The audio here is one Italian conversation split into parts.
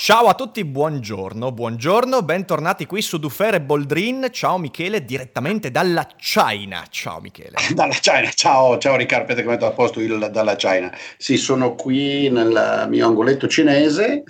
Ciao a tutti, buongiorno, buongiorno, bentornati qui su Dufer e Boldrin. Ciao Michele, direttamente dalla China. Ciao Michele. Dalla China, ciao, ciao Riccardo, metto a posto il dalla China. Sì, sono qui nel mio angoletto cinese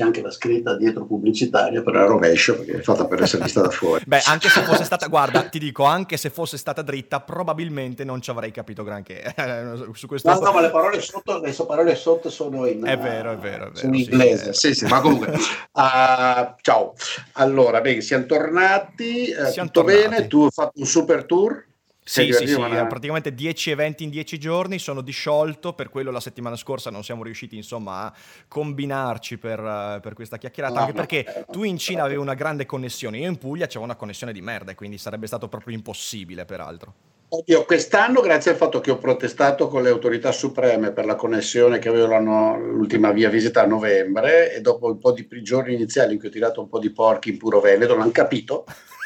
c'è anche la scritta dietro pubblicitaria per la rovescio perché è fatta per essere vista da fuori. Beh, anche se fosse stata, guarda, ti dico, anche se fosse stata dritta, probabilmente non ci avrei capito granché. Su questo... No, no, ma le parole sotto, le parole sotto sono in, è vero, è vero, è vero, in inglese. Sì, sì, ma comunque. uh, ciao. Allora, beh, siamo tornati, uh, siamo tutto tornati. bene, tu hai fatto un super tour. Sì, sì, sì, una... praticamente 10 eventi in 10 giorni, sono disciolto, per quello la settimana scorsa non siamo riusciti insomma a combinarci per, uh, per questa chiacchierata, no, anche no, perché no, tu in Cina avevi una grande connessione, io in Puglia c'avevo una connessione di merda, quindi sarebbe stato proprio impossibile peraltro. Oddio, quest'anno, grazie al fatto che ho protestato con le autorità supreme per la connessione che avevano l'ultima via visita a novembre e dopo un po' di giorni iniziali in cui ho tirato un po' di porchi in puro Veneto, l'hanno capito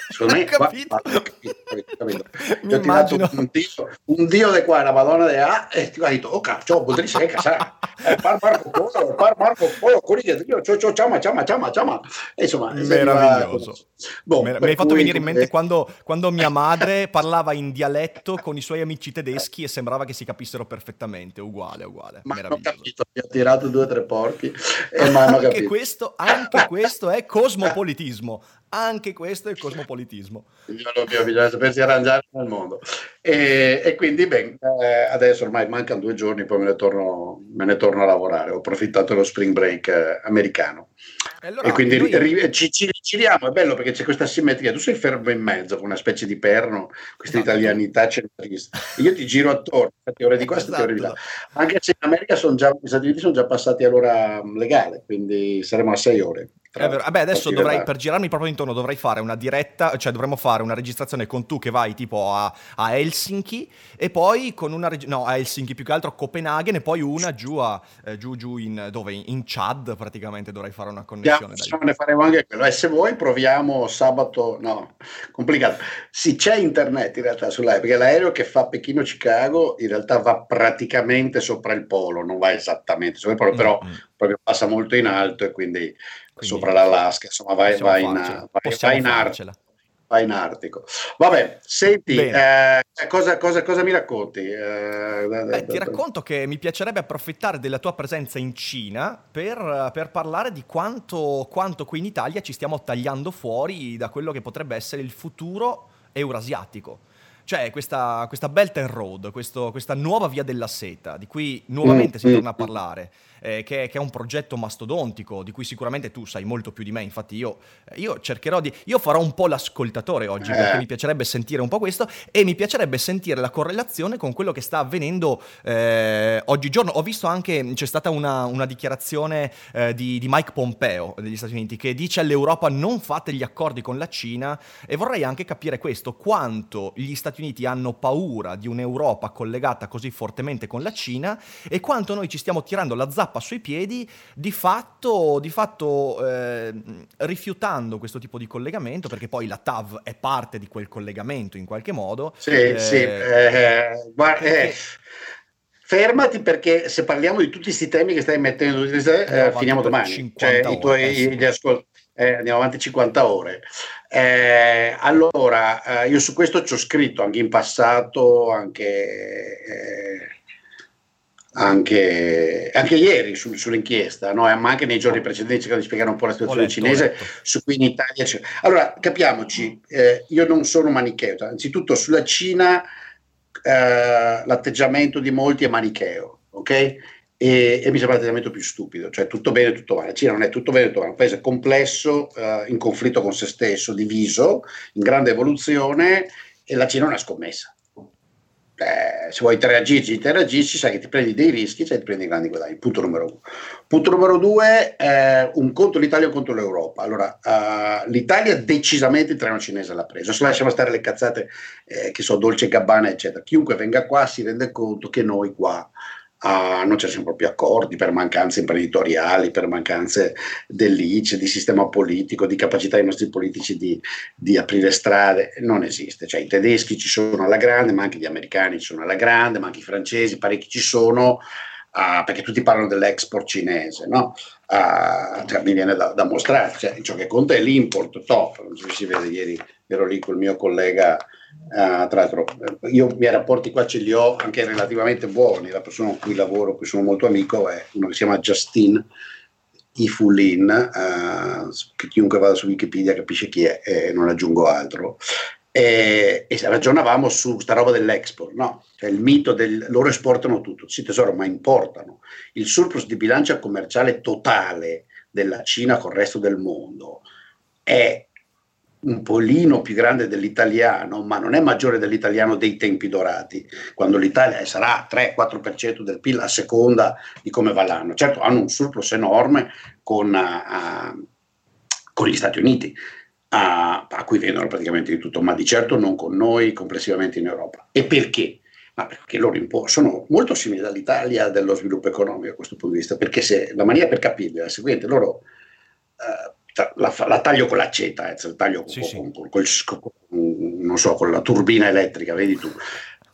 secondo me capito. Va, va, capito, capito. Mi immagino. Un dio, un dio di qua, la Madonna di A, e ti ha detto, oh cazzo, potrei essere casare. Eh, par Marco Polo, par Marco Polo, con il ciao, ciao, ciao, ciao, ciao, ciao. Insomma, meraviglioso. Boh, mi hai fatto venire in mente quando, quando mia madre parlava in dialetto con i suoi amici tedeschi e sembrava che si capissero perfettamente, uguale, uguale. Ma hanno capito, mi ha tirato due o tre porchi e mi hanno capito. Questo, anche questo è cosmopolitismo anche questo è il cosmopolitismo. Bisogna sapersi arrangiare nel mondo. E, e quindi, beh, eh, adesso ormai mancano due giorni, poi me ne torno, me ne torno a lavorare. Ho approfittato dello spring break eh, americano. E, allora, e quindi noi... ri, ci, ci giriamo, è bello perché c'è questa simmetria. Tu sei fermo in mezzo con una specie di perno, questa esatto. italianità centrista. Io ti giro attorno, infatti ore di qua, esatto. ore di là. Anche se in America sono già, gli Stati Uniti sono già passati all'ora legale, quindi saremo a sei ore. È vero. Vabbè, adesso dovrei, per girarmi proprio intorno, dovrei fare una diretta, cioè dovremmo fare una registrazione con tu che vai tipo a, a Helsinki e poi con una reg- no, a Helsinki più che altro a Copenaghen e poi una giù a eh, giù giù in dove in Chad praticamente dovrei fare una connessione. Yeah, ne faremo anche quello. E se vuoi proviamo sabato, no, complicato. Sì, c'è internet in realtà sull'aereo, perché l'aereo che fa Pechino-Chicago in realtà va praticamente sopra il polo, non va esattamente sopra il polo, però mm-hmm. proprio passa molto in alto e quindi quindi sopra l'Alaska, insomma vai, vai, in, vai, vai, in Artico, vai in Artico. Vabbè, senti, eh, cosa, cosa, cosa, mi racconti? Eh, Beh, ti racconto che mi piacerebbe approfittare della tua presenza in Cina per, per parlare di quanto, quanto qui in Italia ci stiamo tagliando fuori da quello che potrebbe essere il futuro eurasiatico. Cioè questa, questa Belt and Road, questo, questa nuova via della seta, di cui nuovamente mm, si torna a parlare eh, che, che, è un progetto mastodontico di cui sicuramente tu sai molto più di me. Infatti, io, eh, io cercherò di. Io farò un po' l'ascoltatore oggi eh. perché mi piacerebbe sentire un po' questo e mi piacerebbe sentire la correlazione con quello che sta avvenendo eh, oggigiorno. Ho visto anche c'è stata una, una dichiarazione eh, di, di, Mike Pompeo degli Stati Uniti che dice all'Europa non fate gli accordi con la Cina e vorrei anche capire questo: quanto gli Stati Uniti hanno paura di un'Europa collegata così fortemente con la Cina e quanto noi ci stiamo tirando la zappa sui piedi, di fatto, di fatto eh, rifiutando questo tipo di collegamento, perché poi la TAV è parte di quel collegamento in qualche modo. Sì, eh, sì. Eh, guarda. Eh, fermati perché se parliamo di tutti questi temi che stai mettendo, eh, finiamo domani. Cioè, i tuoi, gli ascolti eh, andiamo avanti 50 ore. Eh, allora, eh, io su questo ci ho scritto anche in passato, anche, eh, anche, anche ieri su, sull'inchiesta, no? ma anche nei giorni precedenti cercando di spiegare un po' la situazione letto, cinese, su cui in Italia c'è. Allora, capiamoci, eh, io non sono manicheo, anzitutto sulla Cina eh, l'atteggiamento di molti è manicheo, ok? E, e mi sembra l'atteggiamento più stupido, cioè tutto bene, tutto male. La Cina non è tutto bene, tutto male, è un paese complesso, eh, in conflitto con se stesso, diviso, in grande evoluzione e la Cina è una scommessa. Eh, se vuoi interagirci, interagisci, sai che ti prendi dei rischi, cioè ti prendi grandi guadagni. Punto numero uno. Punto numero due, eh, un conto l'Italia e un conto l'Europa. Allora, uh, l'Italia decisamente il treno cinese l'ha preso. Se lasciamo stare le cazzate eh, che sono Dolce Gabbana, eccetera. Chiunque venga qua si rende conto che noi qua Uh, non ci sono proprio accordi per mancanze imprenditoriali, per mancanze dell'ICE, di sistema politico, di capacità dei nostri politici di, di, aprire strade, non esiste. Cioè, I tedeschi ci sono alla grande, ma anche gli americani ci sono alla grande, ma anche i francesi, parecchi ci sono, uh, perché tutti parlano dell'export cinese, no? Uh, cioè, mi viene da, da mostrare, cioè, ciò che conta è l'import top, non so se si vede ieri, ero lì con il mio collega Uh, tra l'altro, io i miei rapporti qua ce li ho anche relativamente buoni. La persona con cui lavoro, cui sono molto amico, è uno che si chiama Justin Ifulin, uh, chiunque vada su Wikipedia capisce chi è e non aggiungo altro. E, e ragionavamo su questa roba dell'export, no? Cioè il mito del loro esportano tutto, sì tesoro, ma importano. Il surplus di bilancia commerciale totale della Cina con il resto del mondo è un polino più grande dell'italiano, ma non è maggiore dell'italiano dei tempi dorati, quando l'Italia sarà 3-4% del PIL a seconda di come va l'anno. Certo, hanno un surplus enorme con, uh, con gli Stati Uniti, uh, a cui vendono praticamente di tutto, ma di certo non con noi complessivamente in Europa. E perché? Ma perché loro impo- sono molto simili all'Italia dello sviluppo economico a questo punto di vista, perché se la maniera per capirlo è la seguente, loro... La, la, taglio con l'accetta, eh, la taglio sì, con, sì. Con, con, con, so, con, la turbina elettrica, vedi tu.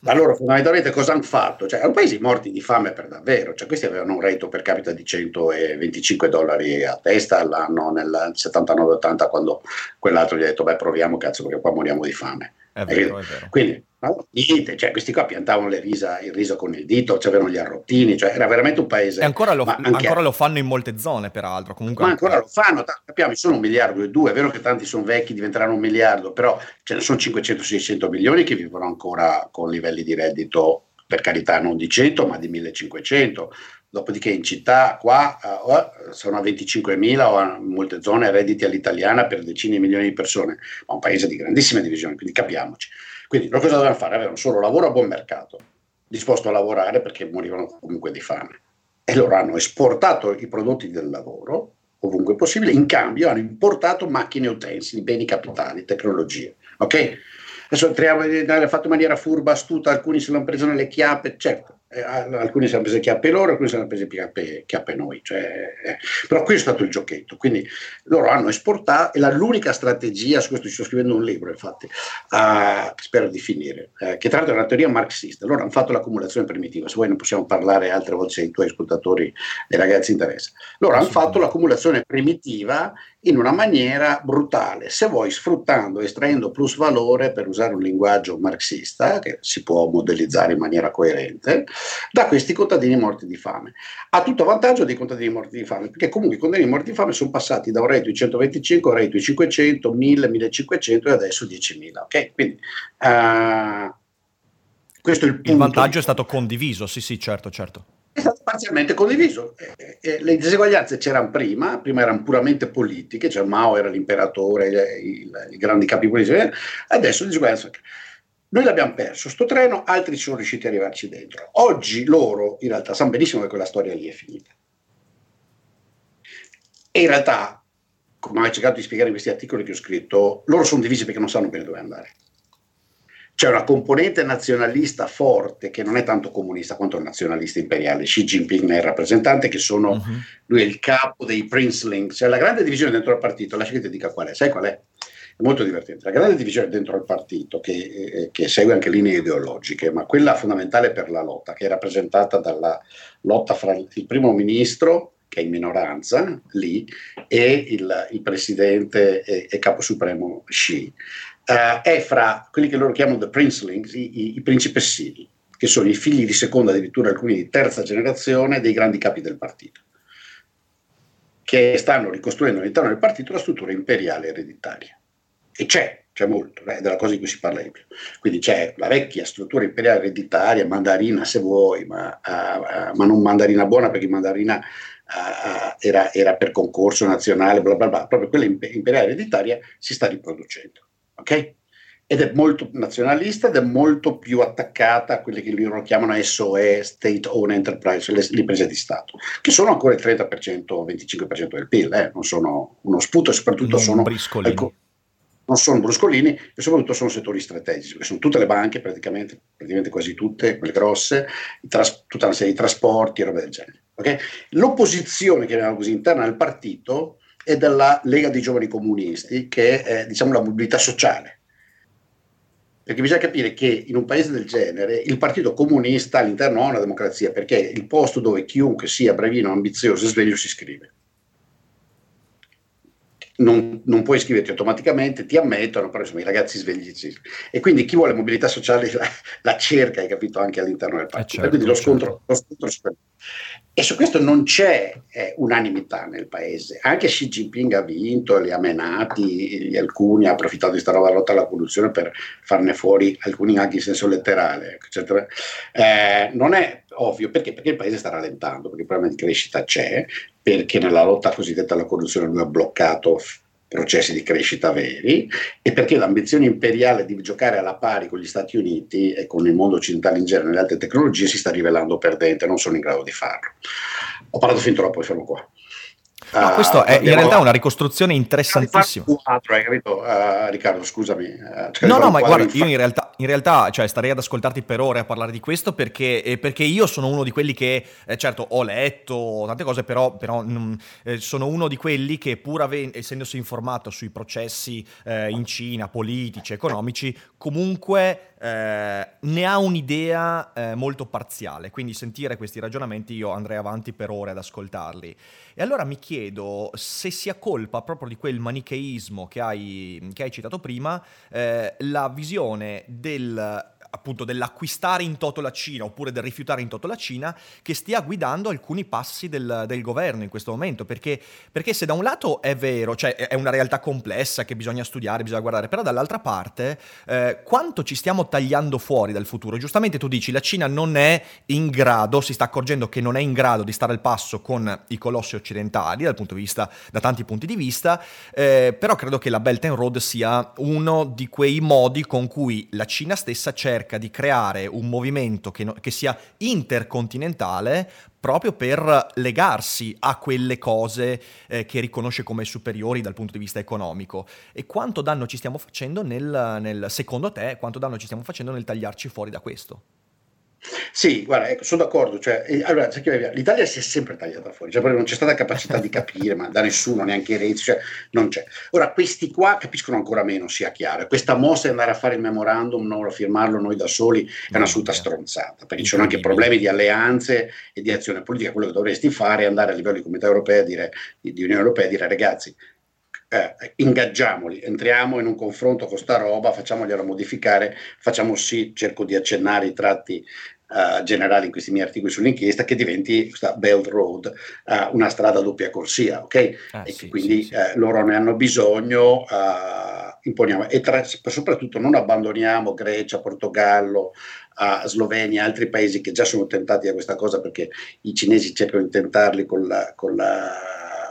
Ma loro fondamentalmente cosa hanno fatto? Cioè, erano paesi morti di fame per davvero, cioè, questi avevano un reddito per capita di 125 dollari a testa all'anno nel 79-80 quando quell'altro gli ha detto beh proviamo cazzo perché qua moriamo di fame. È vero, è vero. Quindi No, niente, cioè, questi qua piantavano risa, il riso con il dito, avevano gli arrottini, cioè era veramente un paese. E ancora lo, ancora lo fanno in molte zone, peraltro. Comunque ma ancora lo fanno, capiamo, sono un miliardo e due, è vero che tanti sono vecchi, diventeranno un miliardo, però ce ne sono 500-600 milioni che vivono ancora con livelli di reddito, per carità, non di 100, ma di 1500. Dopodiché in città qua uh, sono a 25.000 o in molte zone redditi all'italiana per decine di milioni di persone, ma un paese di grandissime divisioni, quindi capiamoci. Quindi cosa dovevano fare? Avevano solo lavoro a buon mercato, disposto a lavorare perché morivano comunque di fame. E loro hanno esportato i prodotti del lavoro ovunque possibile, in cambio hanno importato macchine utensili, beni capitali, tecnologie. Ok? Adesso entriamo, l'hanno fatto in maniera furba, astuta, alcuni se l'hanno preso nelle chiappe, certo, eh, alcuni si hanno preso chiappe loro, alcuni si hanno preso chiappe, chiappe noi, cioè, eh. però qui è stato il giochetto, quindi loro hanno esportato e l'unica strategia, su questo ci sto scrivendo un libro infatti, uh, spero di finire, uh, che tra l'altro è una teoria marxista, loro hanno fatto l'accumulazione primitiva, se vuoi ne possiamo parlare altre volte se i tuoi ascoltatori e ragazzi interessa, loro hanno fatto l'accumulazione primitiva in una maniera brutale, se vuoi sfruttando, estraendo plus valore, per usare un linguaggio marxista, che si può modellizzare in maniera coerente, da questi contadini morti di fame. A tutto vantaggio dei contadini morti di fame, perché comunque i contadini morti di fame sono passati da un reddito di 125 a un reddito di 500, 1000, 1500 e adesso 10.000. Ok? Quindi uh, questo è il punto. Il vantaggio è stato condiviso, sì sì, certo, certo è stato parzialmente condiviso. Eh, eh, le diseguaglianze c'erano prima, prima erano puramente politiche, cioè Mao era l'imperatore, i, grandi capi politici, adesso le diseguaglianze. Noi l'abbiamo perso, sto treno, altri sono riusciti ad arrivarci dentro. Oggi loro in realtà sanno benissimo che quella storia lì è finita. E in realtà, come ho cercato di spiegare in questi articoli che ho scritto, loro sono divisi perché non sanno bene dove andare c'è una componente nazionalista forte che non è tanto comunista quanto nazionalista imperiale. Xi Jinping è il rappresentante, che sono, uh-huh. lui è il capo dei Princeling, c'è la grande divisione dentro il partito, lascia che ti dica qual è, sai qual è? È molto divertente. La grande divisione dentro il partito, che, eh, che segue anche linee ideologiche, ma quella fondamentale per la lotta, che è rappresentata dalla lotta fra il primo ministro che è in minoranza lì, e il, il presidente e, e, capo supremo Xi, uh, è fra quelli che loro chiamano the princelings, i, i, i principessini, che sono i figli di seconda, addirittura alcuni di terza generazione dei grandi capi del partito, che stanno ricostruendo all'interno del partito la struttura imperiale ereditaria. E c'è, c'è molto, è della cosa di cui si parla di più. Quindi c'è la vecchia struttura imperiale ereditaria, mandarina se vuoi, ma, uh, uh, ma non mandarina buona perché mandarina uh, era, era, per concorso nazionale, bla bla bla, proprio quella imperiale ereditaria si sta riproducendo. Ok? Ed è molto nazionalista ed è molto più attaccata a quelle che loro chiamano SOE, State Owned Enterprise, le, le imprese di Stato, che sono ancora il 30% o 25% del PIL, eh? non sono uno sputo e soprattutto non sono... Ecco, non sono bruscolini e soprattutto sono settori strategici, perché sono tutte le banche, praticamente, praticamente quasi tutte, quelle grosse, tras- tutta una serie di trasporti e roba del genere. Okay? L'opposizione, chiamiamola così, interna al partito è della Lega dei Giovani Comunisti, che è diciamo, la mobilità sociale. Perché bisogna capire che in un paese del genere il partito comunista all'interno ha una democrazia, perché è il posto dove chiunque sia bravino, ambizioso e sveglio si iscrive non, non, puoi iscriverti automaticamente, ti ammettono, però insomma i ragazzi svegli E quindi chi vuole mobilità sociale la, la cerca, hai capito, anche all'interno del partito. Eh certo, quindi lo scontro, certo. lo scontro e su questo non c'è eh, unanimità nel paese. Anche Xi Jinping ha vinto, li ha menati, alcuni ha approfittato di questa nuova lotta alla corruzione per farne fuori alcuni anche in senso letterale, eccetera. Eh, non è ovvio perché? Perché il paese sta rallentando, perché il problema di crescita c'è, perché nella lotta cosiddetta alla corruzione lui ha bloccato processi di crescita veri e perché l'ambizione imperiale di giocare alla pari con gli Stati Uniti e con il mondo occidentale in genere e le altre tecnologie si sta rivelando perdente, non sono in grado di farlo. Ho parlato fin troppo e fermo qua. No, uh, questo è in realtà una ricostruzione interessantissima. Quattro, hai capito, uh, Riccardo? Scusami. Uh, no, no, ma guarda, io in realtà, in realtà cioè, starei ad ascoltarti per ore a parlare di questo perché, eh, perché io sono uno di quelli che, eh, certo, ho letto tante cose, però, però mh, eh, sono uno di quelli che, pur ave- essendosi informato sui processi eh, in Cina, politici, economici, comunque eh, ne ha un'idea eh, molto parziale, quindi sentire questi ragionamenti io andrei avanti per ore ad ascoltarli. E allora mi chiedo se sia colpa proprio di quel manicheismo che hai, che hai citato prima, eh, la visione del appunto dell'acquistare in toto la Cina oppure del rifiutare in toto la Cina che stia guidando alcuni passi del, del governo in questo momento. Perché, perché, se da un lato è vero cioè è una realtà complessa che bisogna studiare bisogna guardare però dall'altra parte eh, quanto ci stiamo tagliando fuori dal futuro? Giustamente tu dici la Cina non è in grado si sta accorgendo che non è in grado di stare al passo con i colossi occidentali dal punto di vista da tanti punti di vista eh, però credo che la Belt and Road sia uno di quei modi con cui la Cina stessa cerca cerca di creare un movimento che, no, che sia intercontinentale proprio per legarsi a quelle cose eh, che riconosce come superiori dal punto di vista economico. E quanto danno ci stiamo facendo nel, nel secondo te, quanto danno ci stiamo facendo nel tagliarci fuori da questo? Sì, guarda, ecco, sono d'accordo. Cioè, allora, l'Italia si è sempre tagliata fuori, cioè, non c'è stata capacità di capire, ma da nessuno, neanche Renzi, cioè, non c'è. Ora, questi qua capiscono ancora meno, sia chiaro. Questa mossa di andare a fare il memorandum, non a firmarlo noi da soli, è un'assoluta stronzata, perché ci sono anche problemi di alleanze e di azione politica. Quello che dovresti fare è andare a livello di comunità europea, dire, di, di Unione Europea, e dire ragazzi, eh, ingaggiamoli, entriamo in un confronto con sta roba, facciamogliela modificare, facciamo sì, cerco di accennare i tratti uh, generali in questi miei articoli sull'inchiesta, che diventi questa Belt Road uh, una strada a doppia corsia, ok? Ah, e sì, quindi sì, sì. Uh, loro ne hanno bisogno, imponiamo, e tra, soprattutto non abbandoniamo Grecia, Portogallo, Slovenia, altri paesi che già sono tentati da questa cosa perché i cinesi cercano di tentarli con la, con la...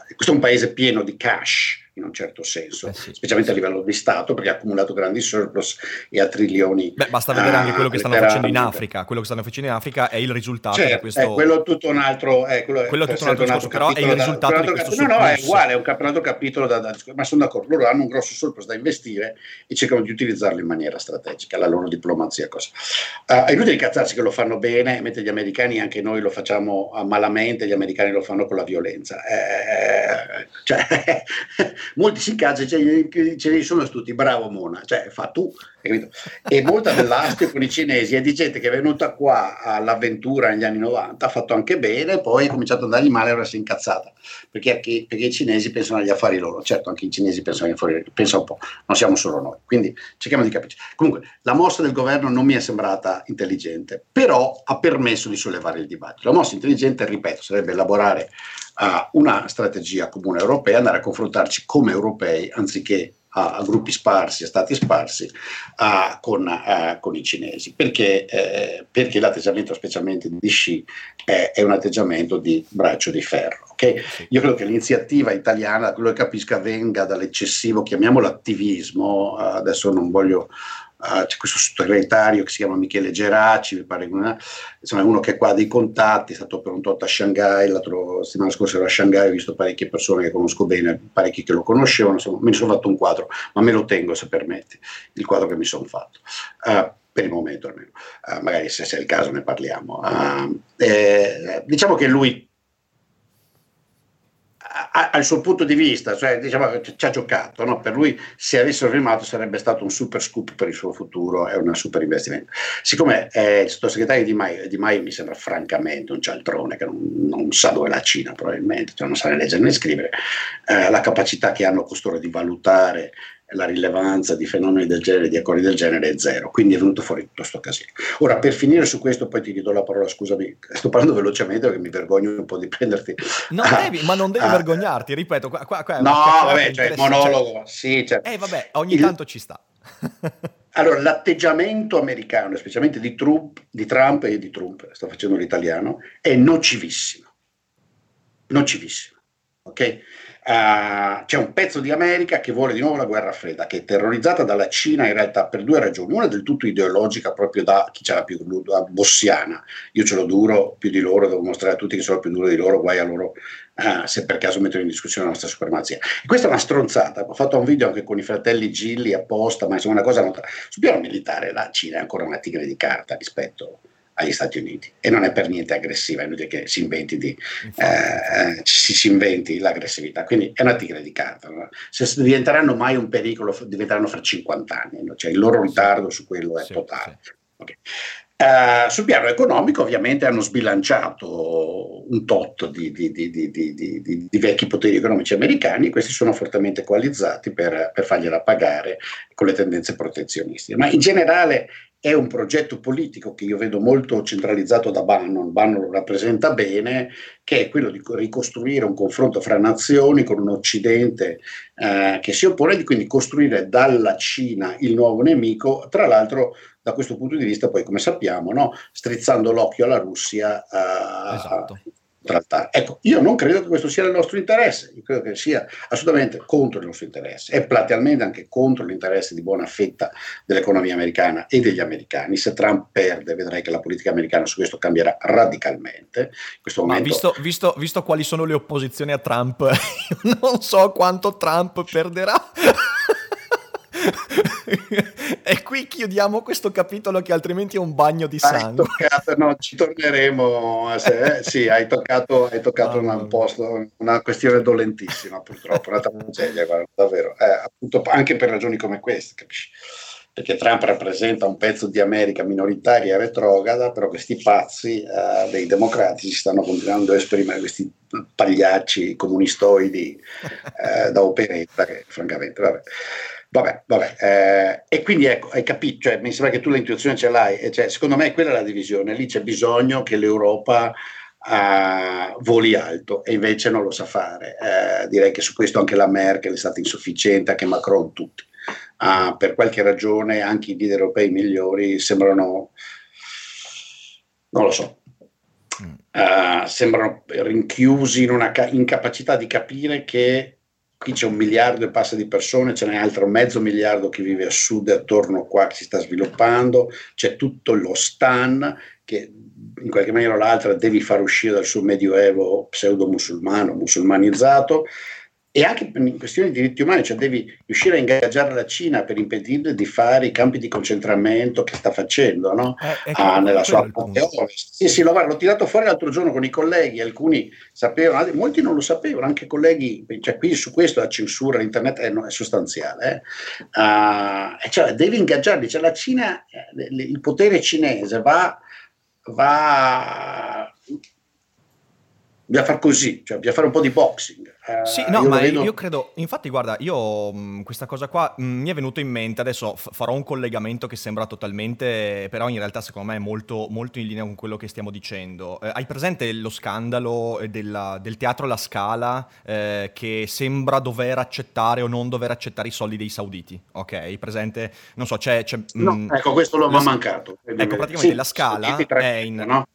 Questo è un paese pieno di cash, in un certo senso, eh sì, specialmente sì. a livello di Stato, perché ha accumulato grandi surplus e a trilioni. Beh, basta vedere anche quello che stanno facendo in Africa. Quello che stanno facendo in Africa è il risultato di questo. È quello tutto un altro. È quello, quello è tutto un altro, discorso, però è il risultato da, di questo cap- No, no, è uguale, è un, cap- un altro capitolo da, da, ma sono d'accordo. Loro hanno un grosso surplus da investire e cercano di utilizzarlo in maniera strategica, la loro diplomazia. Cosa. Uh, è inutile incazzarsi che lo fanno bene, mentre gli americani, anche noi lo facciamo malamente, gli americani lo fanno con la violenza. Eh, cioè, molti si incazza e i cinesi sono astuti, bravo Mona, cioè fa tu, e molta dell'astio con i cinesi è di gente che è venuta qua all'avventura negli anni 90, ha fatto anche bene, poi ha cominciato ad andargli male e ora si è incazzata, perché, perché, i cinesi pensano agli affari loro, certo anche i cinesi pensano agli affari loro, pensa un po', non siamo solo noi, quindi cerchiamo di capirci. Comunque, la mossa del governo non mi è sembrata intelligente, però ha permesso di sollevare il dibattito. La mossa intelligente, ripeto, sarebbe elaborare uh, una strategia comune europea, andare a confrontarci come europei anziché a, a gruppi sparsi, a stati sparsi, a, con, con, i cinesi, perché, eh, perché, l'atteggiamento specialmente di Xi è, è, un atteggiamento di braccio di ferro. Okay? Io credo che l'iniziativa italiana, da quello che capisca, venga dall'eccessivo, chiamiamolo attivismo, adesso non voglio Uh, c'è questo segretario che si chiama Michele Geraci, mi pare una, insomma, uno che ha qua dei contatti, è stato per un tot a Shanghai, la settimana scorsa ero a Shanghai, ho visto parecchie persone che conosco bene, parecchi che lo conoscevano, insomma, ne sono fatto un quadro, ma me lo tengo se permetti, il quadro che mi sono fatto. Uh, per il momento almeno, uh, magari se, se, è il caso ne parliamo. Eh, diciamo che lui al suo punto di vista, cioè, diciamo, ci ha giocato, no? per lui se avessero firmato sarebbe stato un super scoop per il suo futuro e un super investimento. Siccome è il sottosegretario di Mai, di Mai mi sembra francamente un cialtrone che non, non, sa dove è la Cina probabilmente, cioè non sa né leggere né scrivere, eh, la capacità che hanno costoro di valutare la rilevanza di fenomeni del genere, di accordi del genere è zero, quindi è venuto fuori tutto questo casino. Ora, per finire su questo, poi ti do la parola, scusami, sto parlando velocemente perché mi vergogno un po' di prenderti. Non ah, devi, ma non devi ah, vergognarti, ripeto, qua, qua, qua No, vabbè, cioè il monologo, sì. Cioè, eh, vabbè, ogni il, tanto ci sta. allora, l'atteggiamento americano, specialmente di Trump, di Trump e di Trump, sto facendo l'italiano, è nocivissimo. Nocivissimo, ok? Uh, c'è un pezzo di America che vuole di nuovo la guerra fredda, che è terrorizzata dalla Cina in realtà per due ragioni. Una del tutto ideologica, proprio da chi ce l'ha più da bossiana. Io ce l'ho duro più di loro, devo mostrare a tutti che sono più duro di loro, guai a loro uh, se per caso mettono in discussione la nostra supremazia. E questa è una stronzata. Ho fatto un video anche con i fratelli Gilli apposta, ma insomma una cosa non... Sul piano militare la Cina è ancora una tigre di carta rispetto agli Stati Uniti e non è per niente aggressiva, è inutile che si inventi, di, eh, si, si, inventi l'aggressività, quindi è una tigre di carta. No? Se diventeranno mai un pericolo, diventeranno fra 50 anni, no? cioè il loro ritardo su quello è sì, totale. Sì. Okay. Uh, sul piano economico ovviamente hanno sbilanciato un tot di, di, di, di, vecchi poteri economici americani questi sono fortemente coalizzati per, per fargliela pagare con le tendenze protezionistiche. Ma in generale è un progetto politico che io vedo molto centralizzato da Bannon, Bannon lo rappresenta bene, che è quello di ricostruire un confronto fra nazioni con un Occidente eh, che si oppone, di quindi costruire dalla Cina il nuovo nemico, tra l'altro da questo punto di vista poi come sappiamo, no? strizzando l'occhio alla Russia eh, esatto trattare. Ecco, io non credo che questo sia il nostro interesse, io credo che sia assolutamente contro il nostro interesse, è platealmente anche contro l'interesse di buona fetta dell'economia americana e degli americani. Se Trump perde, vedrai che la politica americana su questo cambierà radicalmente. Momento... Ma visto, visto, visto quali sono le opposizioni a Trump, non so quanto Trump perderà. e qui chiudiamo questo capitolo che altrimenti è un bagno di sangue. Toccato, no, ci torneremo. Se, eh, sì, hai toccato, hai toccato una, un posto, una questione dolentissima, purtroppo, una tragedia, guarda, davvero. Eh, appunto, anche per ragioni come queste, capisci? Perché Trump rappresenta un pezzo di America minoritaria e retrograda, però questi pazzi eh, dei democratici stanno continuando a esprimere questi pagliacci comunistoidi eh, da operetta che francamente, vabbè. Vabbè, vabbè. Eh, e quindi ecco, hai capito, cioè, mi sembra che tu l'intuizione ce l'hai, cioè, secondo me quella è la divisione, lì c'è bisogno che l'Europa uh, voli alto e invece non lo sa fare. Eh, direi che su questo anche la Merkel è stata insufficiente, anche Macron, tutti. Uh, per qualche ragione anche i leader europei migliori sembrano, non lo so, uh, sembrano rinchiusi in una ca- incapacità di capire che qui c'è un miliardo e passa di persone, ce n'è altro mezzo miliardo che vive a sud e attorno qua che si sta sviluppando, c'è tutto lo stan che in qualche maniera o l'altra devi far uscire dal suo medioevo pseudo musulmano, musulmanizzato e anche in questioni di diritti umani, cioè devi riuscire a ingaggiare la Cina per impedirle di fare i campi di concentramento che sta facendo no? eh, ah, nella sua parte ovest. Sì, sì, lo, l'ho tirato fuori l'altro giorno con i colleghi, alcuni sapevano, molti non lo sapevano, anche colleghi, cioè qui su questo la censura, l'internet è, no, è sostanziale. Eh? Uh, cioè, devi ingaggiarli, cioè la Cina, eh, il potere cinese va, va bisogna fare così, cioè bisogna fare un po' di boxing. Eh, sì, no, io ma vedo... io credo, infatti guarda, io mh, questa cosa qua mh, mi è venuto in mente, adesso f- farò un collegamento che sembra totalmente, però in realtà secondo me è molto, molto in linea con quello che stiamo dicendo. Eh, hai presente lo scandalo della, del teatro La Scala eh, che sembra dover accettare o non dover accettare i soldi dei sauditi? Ok, presente? Non so, c'è... c'è no, ecco, questo lo mi mancato. Ecco, praticamente sì, La Scala è in... No?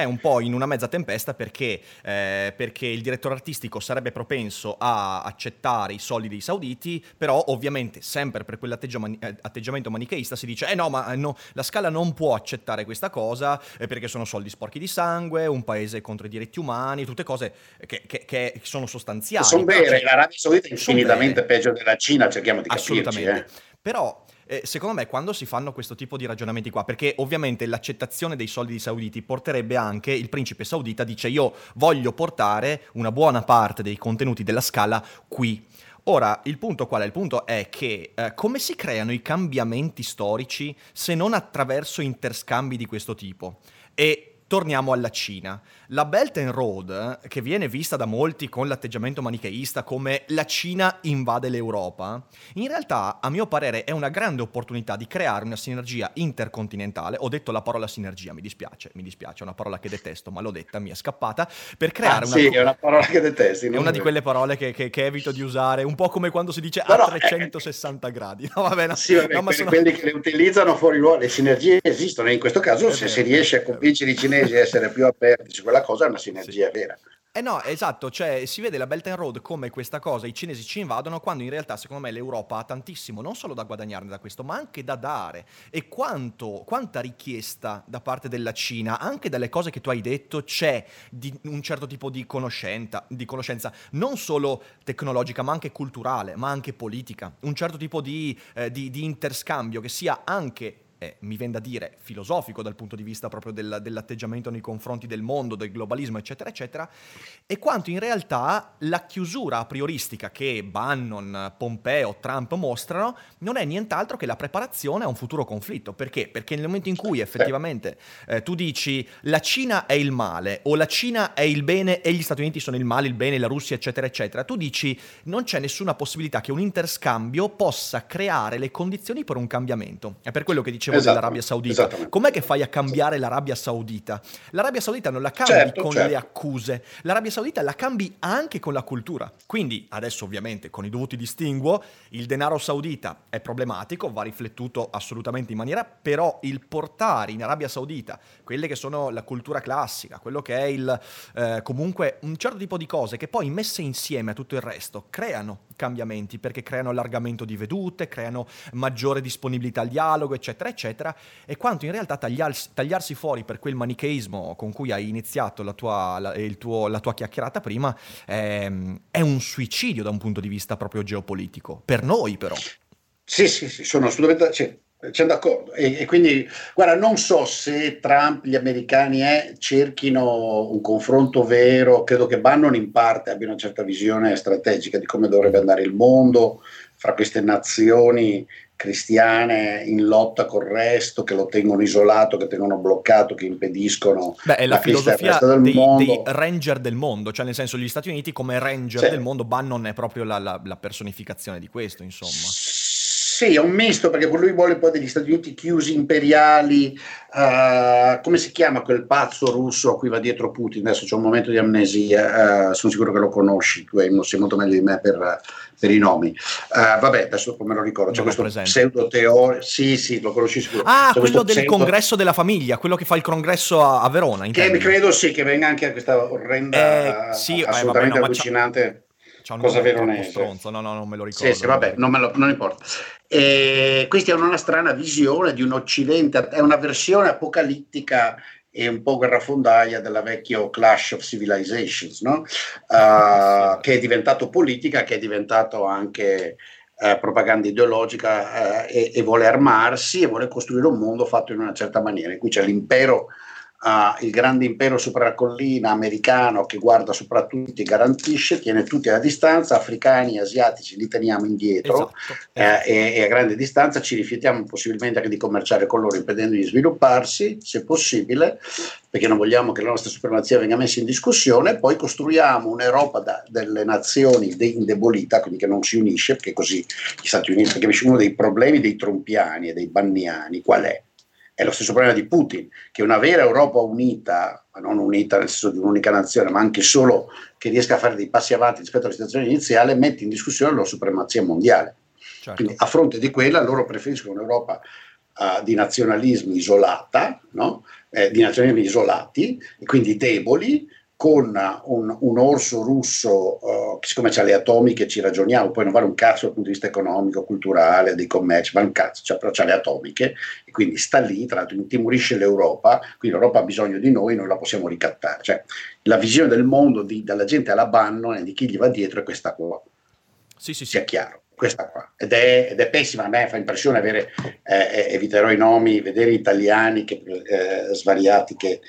È un po' in una mezza tempesta perché, eh, perché, il direttore artistico sarebbe propenso a accettare i soldi dei sauditi, però ovviamente sempre per quell'atteggiamento eh, manicheista si dice eh no, ma eh, no, la Scala non può accettare questa cosa eh, perché sono soldi sporchi di sangue, un paese contro i diritti umani, tutte cose che, che, che sono sostanziali. Sono vere, l'Arabia Saudita è infinitamente peggio della Cina, cerchiamo di capirci. Assolutamente. Eh. Però eh, secondo me quando si fanno questo tipo di ragionamenti qua, perché ovviamente l'accettazione dei soldi sauditi porterebbe anche, il principe saudita dice io voglio portare una buona parte dei contenuti della scala qui. Ora, il punto qual è? Il punto è che eh, come si creano i cambiamenti storici se non attraverso interscambi di questo tipo? E torniamo alla Cina. La Belt and Road, che viene vista da molti con l'atteggiamento manicheista come la Cina invade l'Europa, in realtà, a mio parere, è una grande opportunità di creare una sinergia intercontinentale. Ho detto la parola sinergia, mi dispiace, mi dispiace, è una parola che detesto, ma l'ho detta, mi è scappata. Per creare ah, una... Sì, è una parola che detesti. È una di quelle parole che, che, che, evito di usare, un po' come quando si dice a 360 eh, gradi. No, vabbè, no. Sì, vabbè, no, sono... quelli che le utilizzano fuori luogo, le sinergie esistono, e in questo caso è se vero, si riesce a convincere i cinesi a essere più aperti su quella cosa è una sinergia sì. vera. Eh no, esatto, cioè si vede la Belt and Road come questa cosa, i cinesi ci invadono, quando in realtà secondo me l'Europa ha tantissimo, non solo da guadagnarne da questo, ma anche da dare. E quanto, quanta richiesta da parte della Cina, anche dalle cose che tu hai detto, c'è di un certo tipo di conoscenza, di conoscenza non solo tecnologica, ma anche culturale, ma anche politica, un certo tipo di, eh, di, di interscambio che sia anche eh, mi viene da dire, filosofico dal punto di vista proprio del, dell'atteggiamento nei confronti del mondo, del globalismo, eccetera, eccetera, e quanto in realtà la chiusura a prioristica che Bannon, Pompeo, Trump mostrano non è nient'altro che la preparazione a un futuro conflitto. Perché? Perché nel momento in cui effettivamente eh, tu dici la Cina è il male o la Cina è il bene e gli Stati Uniti sono il male, il bene, la Russia, eccetera, eccetera, tu dici non c'è nessuna possibilità che un interscambio possa creare le condizioni per un cambiamento. È per quello che dicevo esatto, dell'Arabia Saudita. Com'è che fai a cambiare l'Arabia Saudita? L'Arabia Saudita non la cambi certo, con certo. le accuse, l'Arabia Saudita la cambi anche con la cultura. Quindi adesso ovviamente con i dovuti distinguo, il denaro saudita è problematico, va riflettuto assolutamente in maniera, però il portare in Arabia Saudita quelle che sono la cultura classica, quello che è il eh, comunque un certo tipo di cose che poi messe insieme a tutto il resto creano cambiamenti perché creano allargamento di vedute, creano maggiore disponibilità al dialogo, eccetera, eccetera, e quanto in realtà tagliarsi, tagliarsi fuori per quel manicheismo con cui hai iniziato la tua, la, tuo, la tua chiacchierata prima è, è un suicidio da un punto di vista proprio geopolitico, per noi però. Sì, sì, sì, sono assolutamente... Cioè, siamo d'accordo. E, e, quindi, guarda, non so se Trump, gli americani eh, cerchino un confronto vero, credo che Bannon in parte abbia una certa visione strategica di come dovrebbe andare il mondo fra queste nazioni cristiane in lotta col resto, che lo tengono isolato, che tengono bloccato, che impediscono Beh, è la, la filosofia del dei, dei, ranger del mondo, cioè nel senso gli Stati Uniti come ranger sì. del mondo, Bannon è proprio la, la, la personificazione di questo, insomma. Sì, è un misto perché lui vuole poi degli Stati Uniti chiusi imperiali, uh, come si chiama quel pazzo russo a cui va dietro Putin? Adesso c'è un momento di amnesia, uh, sono sicuro che lo conosci, tu sei molto meglio di me per, per i nomi. Uh, vabbè, adesso come lo ricordo, c'è questo pseudo teoria, sì sì, lo conosci sicuro. Ah, c'è quello del pseudo... congresso della famiglia, quello che fa il congresso a, a Verona. Che credo sì, che venga anche a questa orrenda, eh, sì, assolutamente eh, vabbè, no, allucinante cosa veronese. Stronzo. No, no, non me lo ricordo. Sì, sì, vabbè, non, lo, non importa. E questi hanno una strana visione di un Occidente, è una versione apocalittica e un po' guerrafondaia della vecchio Clash of Civilizations, no? uh, che è diventato politica, che è diventato anche uh, propaganda ideologica uh, e, e, vuole armarsi e vuole costruire un mondo fatto in una certa maniera, in cui c'è l'impero ha il grande impero sopra la collina americano che guarda sopra tutti, garantisce, tiene tutti alla distanza, africani, asiatici li teniamo indietro esatto. Eh, e, e, a grande distanza ci rifiutiamo possibilmente anche di commerciare con loro impedendogli di svilupparsi, se possibile, perché non vogliamo che la nostra supremazia venga messa in discussione, poi costruiamo un'Europa da, delle nazioni de- indebolita, quindi che non si unisce, perché così gli Stati Uniti, perché uno dei problemi dei trompiani e dei banniani, qual è? È lo stesso problema di Putin, che una vera Europa unita, ma non unita nel senso di un'unica nazione, ma anche solo che riesca a fare dei passi avanti rispetto alla situazione iniziale, mette in discussione la loro supremazia mondiale. Certo. Quindi a fronte di quella loro preferiscono un'Europa uh, di nazionalismi isolata, no? eh, di nazionalismi isolati, e quindi deboli, con un, un, orso russo uh, che siccome c'ha le atomiche ci ragioniamo, poi non vale un cazzo dal punto di vista economico, culturale, di commercio, ma un cazzo, cioè, però c'ha le atomiche e quindi sta lì, tra l'altro intimorisce l'Europa, quindi l'Europa ha bisogno di noi, noi la possiamo ricattare. Cioè, la visione del mondo di, dalla gente alla banno e di chi gli va dietro è questa qua. Sì, sì, sì. Sia chiaro questa qua ed è, ed è, pessima, a me fa impressione avere, eh, eviterò i nomi, vedere italiani che, eh, svariati che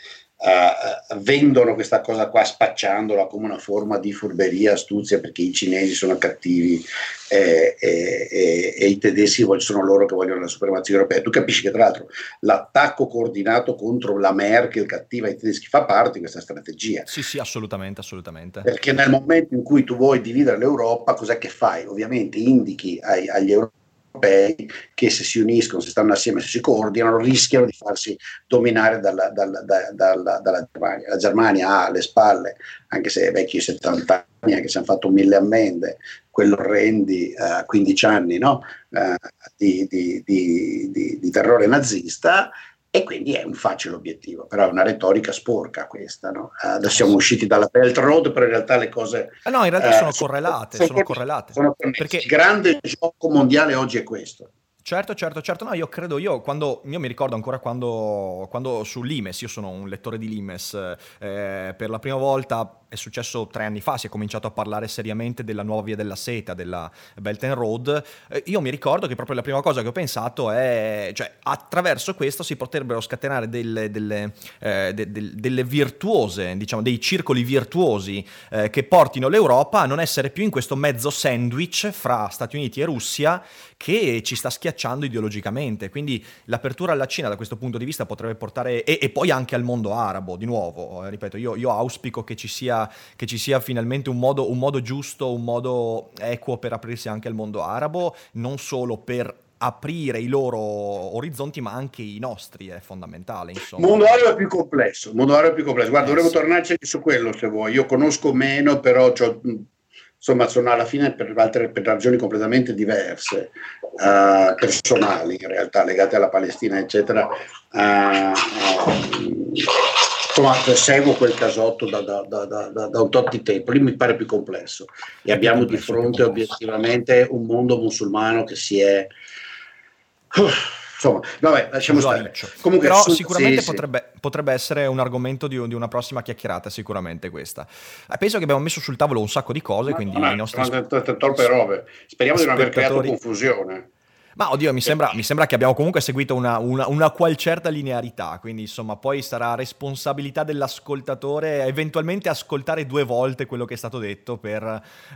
uh, vendono questa cosa qua spacciandola come una forma di furberia, astuzia, perché i cinesi sono cattivi e, e, e, e i tedeschi sono loro che vogliono la supremazia europea. Tu capisci che tra l'altro l'attacco coordinato contro la Merkel cattiva ai tedeschi fa parte di questa strategia. Sì, sì, assolutamente, assolutamente. Perché nel momento in cui tu vuoi dividere l'Europa, cos'è che fai? Ovviamente indichi ai, agli europei europei che se si uniscono, se stanno assieme, se si coordinano, rischiano di farsi dominare dalla, dalla, dalla, dalla Germania. La Germania ha alle spalle, anche se è vecchio 70 anni, anche se hanno fatto mille ammende, quello orrendi uh, 15 anni no? uh, di, di, di, di terrore nazista e quindi è un facile obiettivo, però è una retorica sporca questa. No? Adesso siamo usciti dalla Belt Road, però in realtà le cose... Eh no, in realtà sono, sono correlate. Sono, sono correlate. Sono perché... Il grande gioco mondiale oggi è questo. Certo, certo, certo. No, io credo, io quando, io mi ricordo ancora quando, quando su Limes, io sono un lettore di Limes, eh, per la prima volta è successo tre anni fa, si è cominciato a parlare seriamente della nuova via della seta, della Belt and Road. Eh, io mi ricordo che proprio la prima cosa che ho pensato è, cioè, attraverso questo si potrebbero scatenare delle, delle, eh, de, de, delle virtuose, diciamo, dei circoli virtuosi eh, che portino l'Europa a non essere più in questo mezzo sandwich fra Stati Uniti e Russia che ci sta schiacciando ideologicamente. Quindi l'apertura alla Cina da questo punto di vista potrebbe portare, e, e poi anche al mondo arabo, di nuovo, eh, ripeto, io, io auspico che ci sia che ci sia finalmente un modo, un modo giusto, un modo equo per aprirsi anche al mondo arabo, non solo per aprire i loro orizzonti, ma anche i nostri, è fondamentale. Insomma. Il mondo arabo è più complesso. Il mondo arabo è più complesso. Guarda, eh, dovremmo sì. tornarci su quello se vuoi. Io conosco meno, però insomma, sono alla fine per, altre, per ragioni completamente diverse, uh, personali in realtà, legate alla Palestina, eccetera. Uh, uh, insomma, seguo quel casotto da, da, da, da, un tot di tempo, lì mi pare più complesso e abbiamo di fronte obiettivamente un mondo musulmano che si è... Insomma, vabbè, lasciamo stare. Comunque, Però su, sicuramente sì, potrebbe, sì. potrebbe, essere un argomento di, di, una prossima chiacchierata, sicuramente questa. Eh, penso che abbiamo messo sul tavolo un sacco di cose, Ma quindi i nostri... Troppe robe. Speriamo di non aver creato confusione. Ma oddio, mi sembra, mi sembra, che abbiamo comunque seguito una, una, una, qual certa linearità, quindi insomma poi sarà responsabilità dell'ascoltatore eventualmente ascoltare due volte quello che è stato detto per,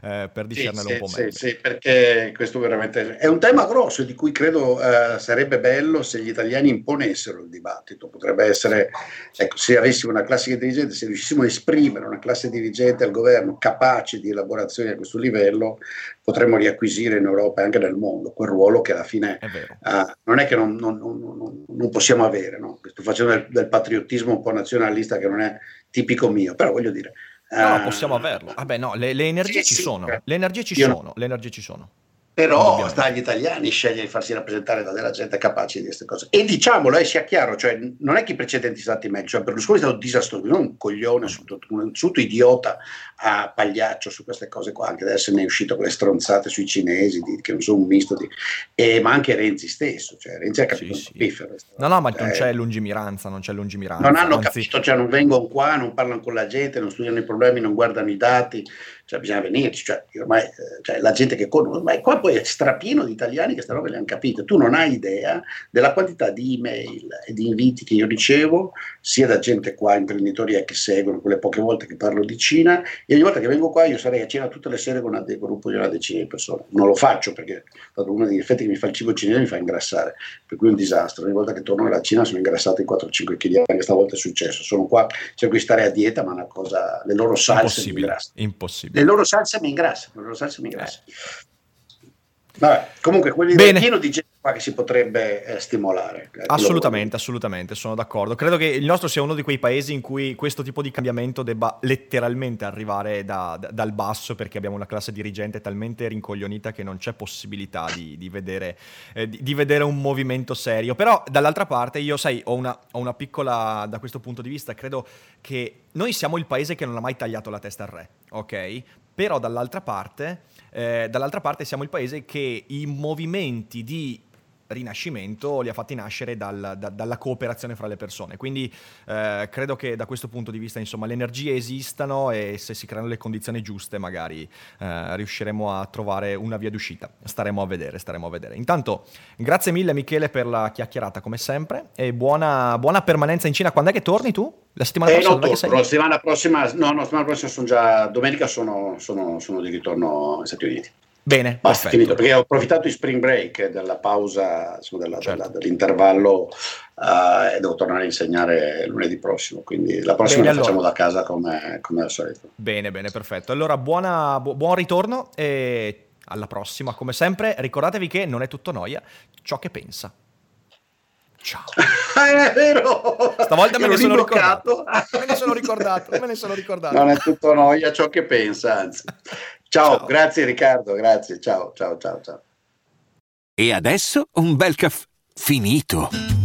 eh, per discernere sì, un po' sì, meglio. Sì, sì, perché questo veramente è un tema grosso di cui credo eh, sarebbe bello se gli italiani imponessero il dibattito. Potrebbe essere, ecco, se avessimo una classe dirigente, se riuscissimo a esprimere una classe dirigente al governo capace di elaborazione a questo livello, potremmo riacquisire in Europa e anche nel mondo quel ruolo che alla fine è uh, non è che non, non, non, non possiamo avere. No? Sto facendo del, del, patriottismo un po' nazionalista che non è tipico mio, però voglio dire... No, uh, possiamo averlo. Vabbè, no, le, le energie sì, ci sì, sono. Le energie ci sono. Le energie ci sono. Però sta agli italiani scegliere di farsi rappresentare da della gente capace di queste cose. E diciamolo, eh, sia chiaro, cioè, non è che i precedenti stati meglio, cioè, Berlusconi è stato disastroso, non un coglione, un tutto idiota a pagliaccio su queste cose qua, anche adesso ne è uscito con le stronzate sui cinesi, di, che non sono un misto di... Eh, ma anche Renzi stesso, cioè Renzi ha capito sì, sì. No, no, ma non c'è lungimiranza, non c'è lungimiranza. Non hanno anzi... capito, cioè non vengono qua, non parlano con la gente, non studiano i problemi, non guardano i dati, cioè bisogna venirci, cioè, ormai eh, cioè, la gente che conosce, ormai qua poi è strapieno di italiani che queste robe le hanno capite, tu non hai idea della quantità di email e di inviti che io ricevo, sia da gente qua, imprenditori che seguono, quelle poche volte che parlo di Cina, e ogni volta che vengo qua io sarei a cena tutte le sere con un gruppo di una decina di persone, non lo faccio perché uno degli effetti che mi fa il cibo cinese mi fa ingrassare, per cui è un disastro, ogni volta che torno alla Cina sono ingrassato in 4-5 kg, anche stavolta è successo, sono qua, cerco di stare a dieta, ma è una cosa, le loro salse ingrassano. Impossibile le loro salse mi ingrassano, le loro salse mi ingrassano. Vabbè, comunque quelli Bene. pieno di gente che si potrebbe eh, stimolare. Eh, assolutamente, assolutamente, sono d'accordo. Credo che il nostro sia uno di quei paesi in cui questo tipo di cambiamento debba letteralmente arrivare da, da, dal basso perché abbiamo una classe dirigente talmente rincoglionita che non c'è possibilità di, di, vedere, eh, di, di vedere, un movimento serio. Però dall'altra parte io, sai, ho una, ho una piccola, da questo punto di vista, credo che noi siamo il paese che non ha mai tagliato la testa al re, ok? Però dall'altra parte, eh, dall'altra parte siamo il paese che i movimenti di rinascimento li ha fatti nascere dal, da, dalla cooperazione fra le persone. Quindi eh, credo che da questo punto di vista insomma, le energie esistano e se si creano le condizioni giuste magari eh, riusciremo a trovare una via d'uscita. Staremo a vedere, staremo a vedere. Intanto grazie mille Michele per la chiacchierata come sempre e buona, buona permanenza in Cina. Quando è che torni tu? La settimana eh, prossima? No, torno, la settimana prossima, no, no, la settimana prossima sono già, domenica sono, sono, sono di ritorno negli Stati Uniti. Bene, basta, finito, perché ho approfittato di spring break, della pausa, insomma, della, certo. della, dell'intervallo uh, e devo tornare a insegnare lunedì prossimo, quindi la prossima bene, la allora. facciamo da casa come, come, al solito. Bene, bene, perfetto. Allora buona, bu- buon ritorno e alla prossima, come sempre. Ricordatevi che non è tutto noia ciò che pensa. Ciao. è vero. Stavolta me ne sono ricordato. me ne sono ricordato, me ne sono ricordato. Non è tutto noia ciò che pensa, anzi. Ciao, ciao, grazie Riccardo, grazie. Ciao, ciao, ciao, ciao. E adesso un bel caffè finito.